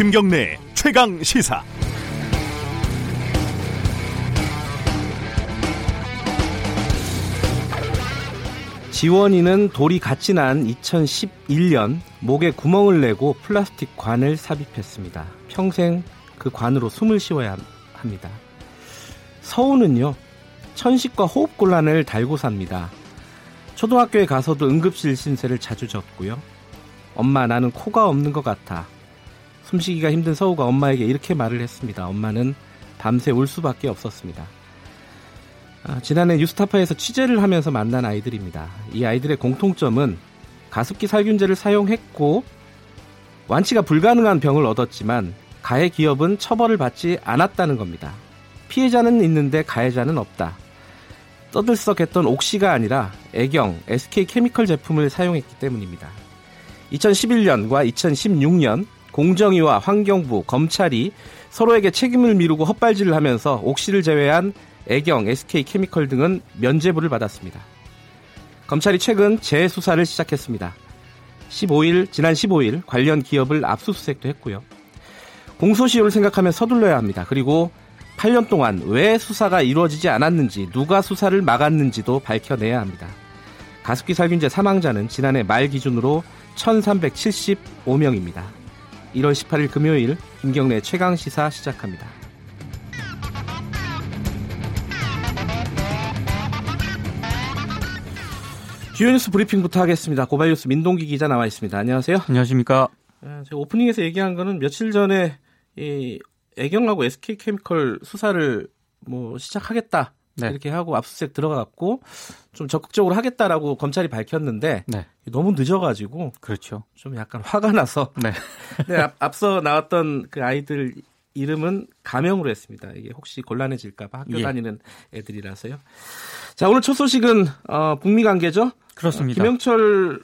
김경래 최강 시사. 지원이는 돌이 같이 난 2011년 목에 구멍을 내고 플라스틱 관을 삽입했습니다. 평생 그 관으로 숨을 쉬어야 합니다. 서우는요, 천식과 호흡곤란을 달고 삽니다. 초등학교에 가서도 응급실 신세를 자주 졌고요. 엄마, 나는 코가 없는 것 같아. 숨쉬기가 힘든 서우가 엄마에게 이렇게 말을 했습니다. 엄마는 밤새 울 수밖에 없었습니다. 아, 지난해 뉴스타파에서 취재를 하면서 만난 아이들입니다. 이 아이들의 공통점은 가습기 살균제를 사용했고 완치가 불가능한 병을 얻었지만 가해 기업은 처벌을 받지 않았다는 겁니다. 피해자는 있는데 가해자는 없다. 떠들썩했던 옥시가 아니라 애경, SK 케미컬 제품을 사용했기 때문입니다. 2011년과 2016년 공정위와 환경부, 검찰이 서로에게 책임을 미루고 헛발질을 하면서 옥시를 제외한 애경, SK 케미컬 등은 면죄부를 받았습니다. 검찰이 최근 재수사를 시작했습니다. 15일, 지난 15일 관련 기업을 압수수색도 했고요. 공소시효를 생각하면 서둘러야 합니다. 그리고 8년 동안 왜 수사가 이루어지지 않았는지, 누가 수사를 막았는지도 밝혀내야 합니다. 가습기 살균제 사망자는 지난해 말 기준으로 1375명입니다. 1월 18일 금요일 김경래 최강 시사 시작합니다. 주요 뉴스 브리핑부터 하겠습니다. 고발뉴스 민동기 기자 나와 있습니다. 안녕하세요. 안녕하십니까. 네, 제가 오프닝에서 얘기한 거는 며칠 전에 이 애경하고 SK케미컬 수사를 뭐 시작하겠다 네. 이렇게 하고 압수수색 들어갔고 좀 적극적으로 하겠다라고 검찰이 밝혔는데 네. 너무 늦어가지고 그렇죠. 좀 약간 화가 나서 네. 네 앞, 앞서 나왔던 그 아이들 이름은 가명으로 했습니다. 이게 혹시 곤란해질까봐 학교 예. 다니는 애들이라서요. 자 오늘 첫 소식은 어, 북미 관계죠. 그렇습니다. 어, 김영철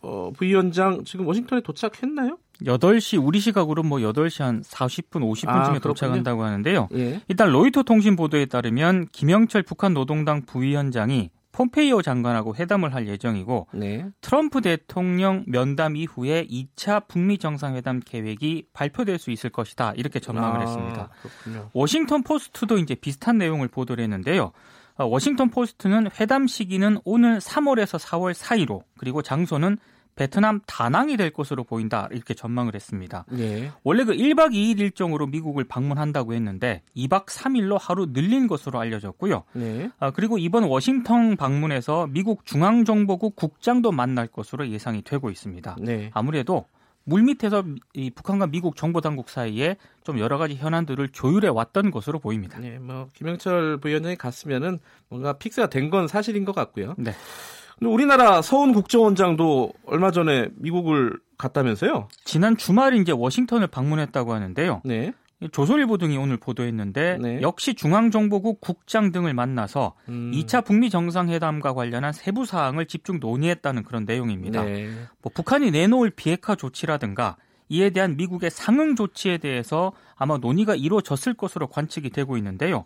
어, 부위원장 지금 워싱턴에 도착했나요? 8시 우리 시각으로 뭐 8시 한 40분 50분쯤에 아, 도착한다고 하는데요. 예. 일단 로이터 통신 보도에 따르면 김영철 북한 노동당 부위원장이 폼페이오 장관하고 회담을 할 예정이고 네. 트럼프 대통령 면담 이후에 2차 북미 정상회담 계획이 발표될 수 있을 것이다. 이렇게 전망을 아, 했습니다. 그렇군요. 워싱턴 포스트도 이제 비슷한 내용을 보도를 했는데요. 어, 워싱턴 포스트는 회담 시기는 오늘 3월에서 4월 사이로 그리고 장소는 베트남 다낭이 될 것으로 보인다 이렇게 전망을 했습니다. 네. 원래 그 1박 2일 일정으로 미국을 방문한다고 했는데 2박 3일로 하루 늘린 것으로 알려졌고요. 네. 아, 그리고 이번 워싱턴 방문에서 미국 중앙정보국 국장도 만날 것으로 예상이 되고 있습니다. 네. 아무래도 물밑에서 이 북한과 미국 정보 당국 사이에 좀 여러 가지 현안들을 조율해 왔던 것으로 보입니다. 네, 뭐 김영철 부위원장이 갔으면은 뭔가 fix가 된 건 사실인 것 같고요. 네. 우리나라 서훈 국정원장도 얼마 전에 미국을 갔다면서요? 지난 주말에 이제 워싱턴을 방문했다고 하는데요. 네. 조선일보 등이 오늘 보도했는데 네. 역시 중앙정보국 국장 등을 만나서 음. 2차 북미 정상회담과 관련한 세부 사항을 집중 논의했다는 그런 내용입니다. 네. 뭐 북한이 내놓을 비핵화 조치라든가 이에 대한 미국의 상응 조치에 대해서 아마 논의가 이루어졌을 것으로 관측이 되고 있는데요.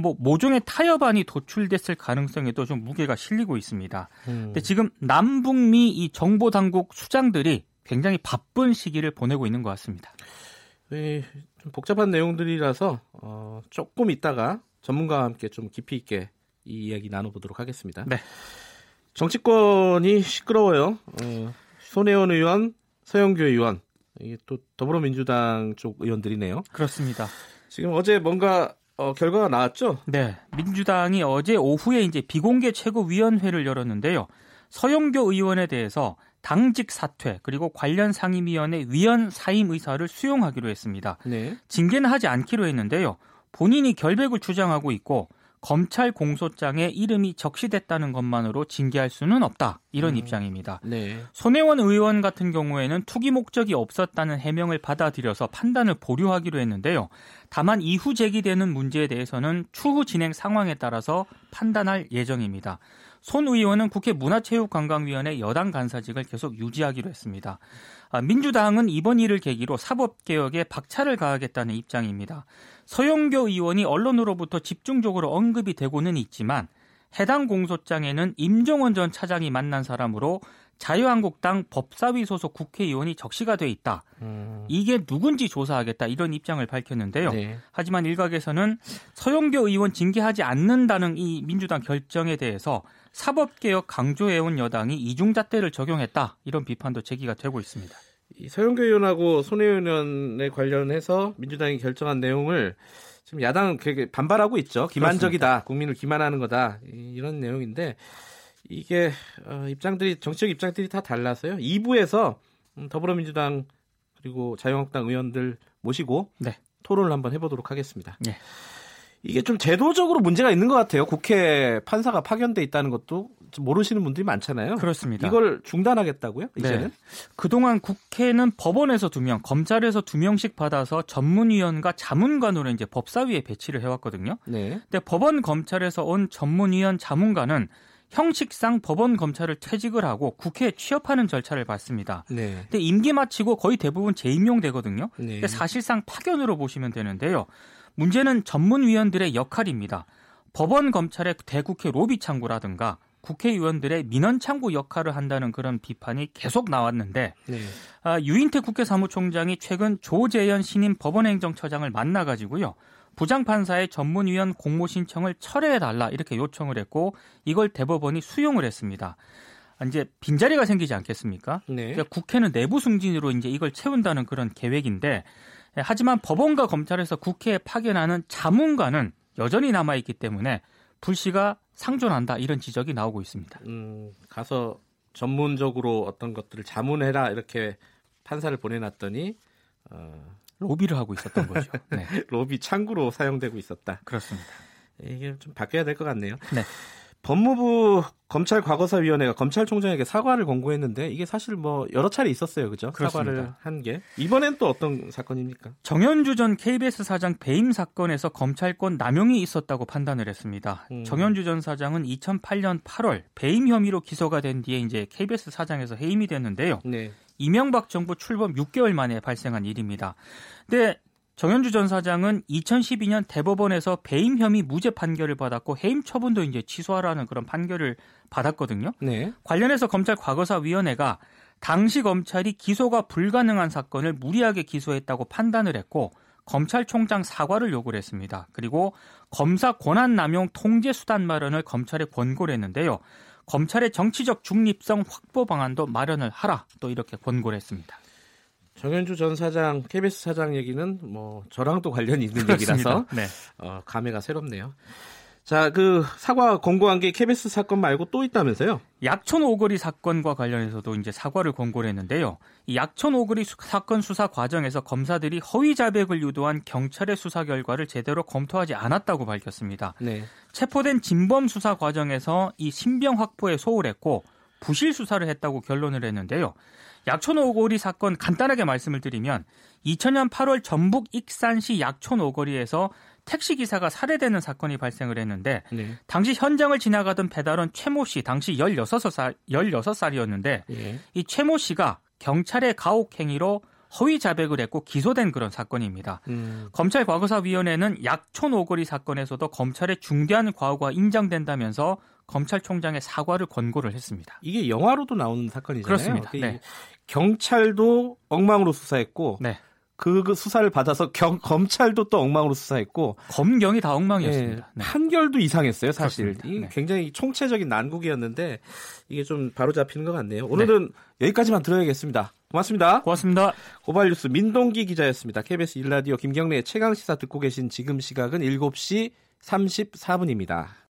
뭐 모종의 타협안이 도출됐을 가능성에도 좀 무게가 실리고 있습니다. 음. 근데 지금 남북미 이 정보 당국 수장들이 굉장히 바쁜 시기를 보내고 있는 것 같습니다. 네, 좀 복잡한 내용들이라서 어, 조금 있다가 전문가와 함께 좀 깊이 있게 이 이야기 나눠보도록 하겠습니다. 네. 정치권이 시끄러워요. 어, 손혜원 의원, 서영교 의원, 이게 또 더불어민주당 쪽 의원들이네요. 그렇습니다. 지금 어제 뭔가 어, 결과가 나왔죠? 네. 민주당이 어제 오후에 이제 비공개 최고위원회를 열었는데요. 서영교 의원에 대해서 당직 사퇴 그리고 관련 상임위원회 위원 사임 의사를 수용하기로 했습니다. 네. 징계는 하지 않기로 했는데요. 본인이 결백을 주장하고 있고 검찰 공소장에 이름이 적시됐다는 것만으로 징계할 수는 없다. 이런 음, 입장입니다. 네. 손혜원 의원 같은 경우에는 투기 목적이 없었다는 해명을 받아들여서 판단을 보류하기로 했는데요. 다만 이후 제기되는 문제에 대해서는 추후 진행 상황에 따라서 판단할 예정입니다. 손 의원은 국회 문화체육관광위원회 여당 간사직을 계속 유지하기로 했습니다. 아, 민주당은 이번 일을 계기로 사법개혁에 박차를 가하겠다는 입장입니다. 서영교 의원이 언론으로부터 집중적으로 언급이 되고는 있지만 해당 공소장에는 임종원 전 차장이 만난 사람으로 자유한국당 법사위 소속 국회의원이 적시가 돼 있다. 음. 이게 누군지 조사하겠다 이런 입장을 밝혔는데요. 네. 하지만 일각에서는 서영교 의원 징계하지 않는다는 이 민주당 결정에 대해서 사법개혁 강조해온 여당이 이중잣대를 적용했다 이런 비판도 제기가 되고 있습니다. 이 서영교 의원하고 손혜원 의원에 관련해서 민주당이 결정한 내용을 지금 야당은 반발하고 있죠. 기만적이다. 그렇습니다. 국민을 기만하는 거다. 이런 내용인데 이게 어, 입장들이 정치적 입장들이 다 달라서요. 2부에서 음, 더불어민주당 그리고 자유한국당 의원들 모시고 네. 토론을 한번 해보도록 하겠습니다. 네. 이게 좀 제도적으로 문제가 있는 것 같아요. 국회 판사가 파견돼 있다는 것도 모르시는 분들이 많잖아요. 그렇습니다. 이걸 중단하겠다고요? 네. 이제는? 네. 그동안 국회는 법원에서 두 명, 검찰에서 두 명씩 받아서 전문위원과 자문관으로 이제 법사위에 배치를 해왔거든요. 네. 근데 법원 검찰에서 온 전문위원 자문관은 형식상 법원 검찰을 퇴직을 하고 국회에 취업하는 절차를 밟습니다. 네. 근데 임기 마치고 거의 대부분 재임용되거든요. 네. 근데 사실상 파견으로 보시면 되는데요. 문제는 전문위원들의 역할입니다. 법원 검찰의 대국회 로비 창구라든가 국회의원들의 민원 창구 역할을 한다는 그런 비판이 계속 나왔는데 네. 아, 유인태 국회 사무총장이 최근 조재현 신임 법원행정처장을 만나가지고요. 부장판사의 전문위원 공모 신청을 철회해달라 이렇게 요청을 했고 이걸 대법원이 수용을 했습니다. 이제 빈자리가 생기지 않겠습니까? 네. 그러니까 국회는 내부 승진으로 이제 이걸 채운다는 그런 계획인데 하지만 법원과 검찰에서 국회에 파견하는 자문관은 여전히 남아 있기 때문에 불씨가 상존한다 이런 지적이 나오고 있습니다. 음, 가서 전문적으로 어떤 것들을 자문해라 이렇게 판사를 보내놨더니 어, 로비를 하고 있었던 거죠. 네. 로비 창구로 사용되고 있었다. 그렇습니다. 이게 좀 바뀌어야 될 것 같네요. 네. 법무부 검찰 과거사위원회가 검찰총장에게 사과를 권고했는데 이게 사실 뭐 여러 차례 있었어요, 그죠? 사과를 한 게. 이번엔 또 어떤 사건입니까? 정현주 전 KBS 사장 배임 사건에서 검찰권 남용이 있었다고 판단을 했습니다. 음. 정현주 전 사장은 2008년 8월 배임 혐의로 기소가 된 뒤에 이제 KBS 사장에서 해임이 됐는데요. 네. 이명박 정부 출범 6개월 만에 발생한 일입니다. 근데 정현주 전 사장은 2012년 대법원에서 배임 혐의 무죄 판결을 받았고 해임 처분도 이제 취소하라는 그런 판결을 받았거든요. 네. 관련해서 검찰 과거사위원회가 당시 검찰이 기소가 불가능한 사건을 무리하게 기소했다고 판단을 했고 검찰총장 사과를 요구를 했습니다. 그리고 검사 권한 남용 통제 수단 마련을 검찰에 권고를 했는데요. 검찰의 정치적 중립성 확보 방안도 마련을 하라 또 이렇게 권고를 했습니다. 정현주 전 사장, KBS 사장 얘기는 뭐 저랑 또 관련이 있는 그렇습니다. 얘기라서 네. 어, 감회가 새롭네요. 자, 그 사과 권고한 게 KBS 사건 말고 또 있다면서요? 약촌 오거리 사건과 관련해서도 이제 사과를 권고를 했는데요. 이 약촌 오거리 사건 수사 과정에서 검사들이 허위 자백을 유도한 경찰의 수사 결과를 제대로 검토하지 않았다고 밝혔습니다. 네. 체포된 진범 수사 과정에서 이 신병 확보에 소홀했고 부실 수사를 했다고 결론을 했는데요. 약촌 오거리 사건 간단하게 말씀을 드리면 2000년 8월 전북 익산시 약촌 오거리에서 택시 기사가 살해되는 사건이 발생을 했는데 네. 당시 현장을 지나가던 배달원 최모 씨 당시 16살 16살이었는데 네. 이 최모 씨가 경찰의 가혹 행위로 허위 자백을 했고 기소된 그런 사건입니다. 음. 검찰 과거사위원회는 약촌 오거리 사건에서도 검찰의 중대한 과오가 인정된다면서 검찰총장의 사과를 권고를 했습니다. 이게 영화로도 나오는 사건이잖아요. 그렇습니다. 네. 경찰도 엉망으로 수사했고 네. 그, 그 수사를 받아서 경, 검찰도 또 엉망으로 수사했고 검경이 다 엉망이었습니다. 네, 네. 판결도 이상했어요, 사실. 이 네. 굉장히 총체적인 난국이었는데 이게 좀 바로 잡히는 것 같네요. 오늘은 네. 여기까지만 들어야겠습니다. 고맙습니다. 고맙습니다. 고발뉴스 민동기 기자였습니다. KBS 일라디오 김경래의 최강 시사 듣고 계신 지금 시각은 7시 34분입니다.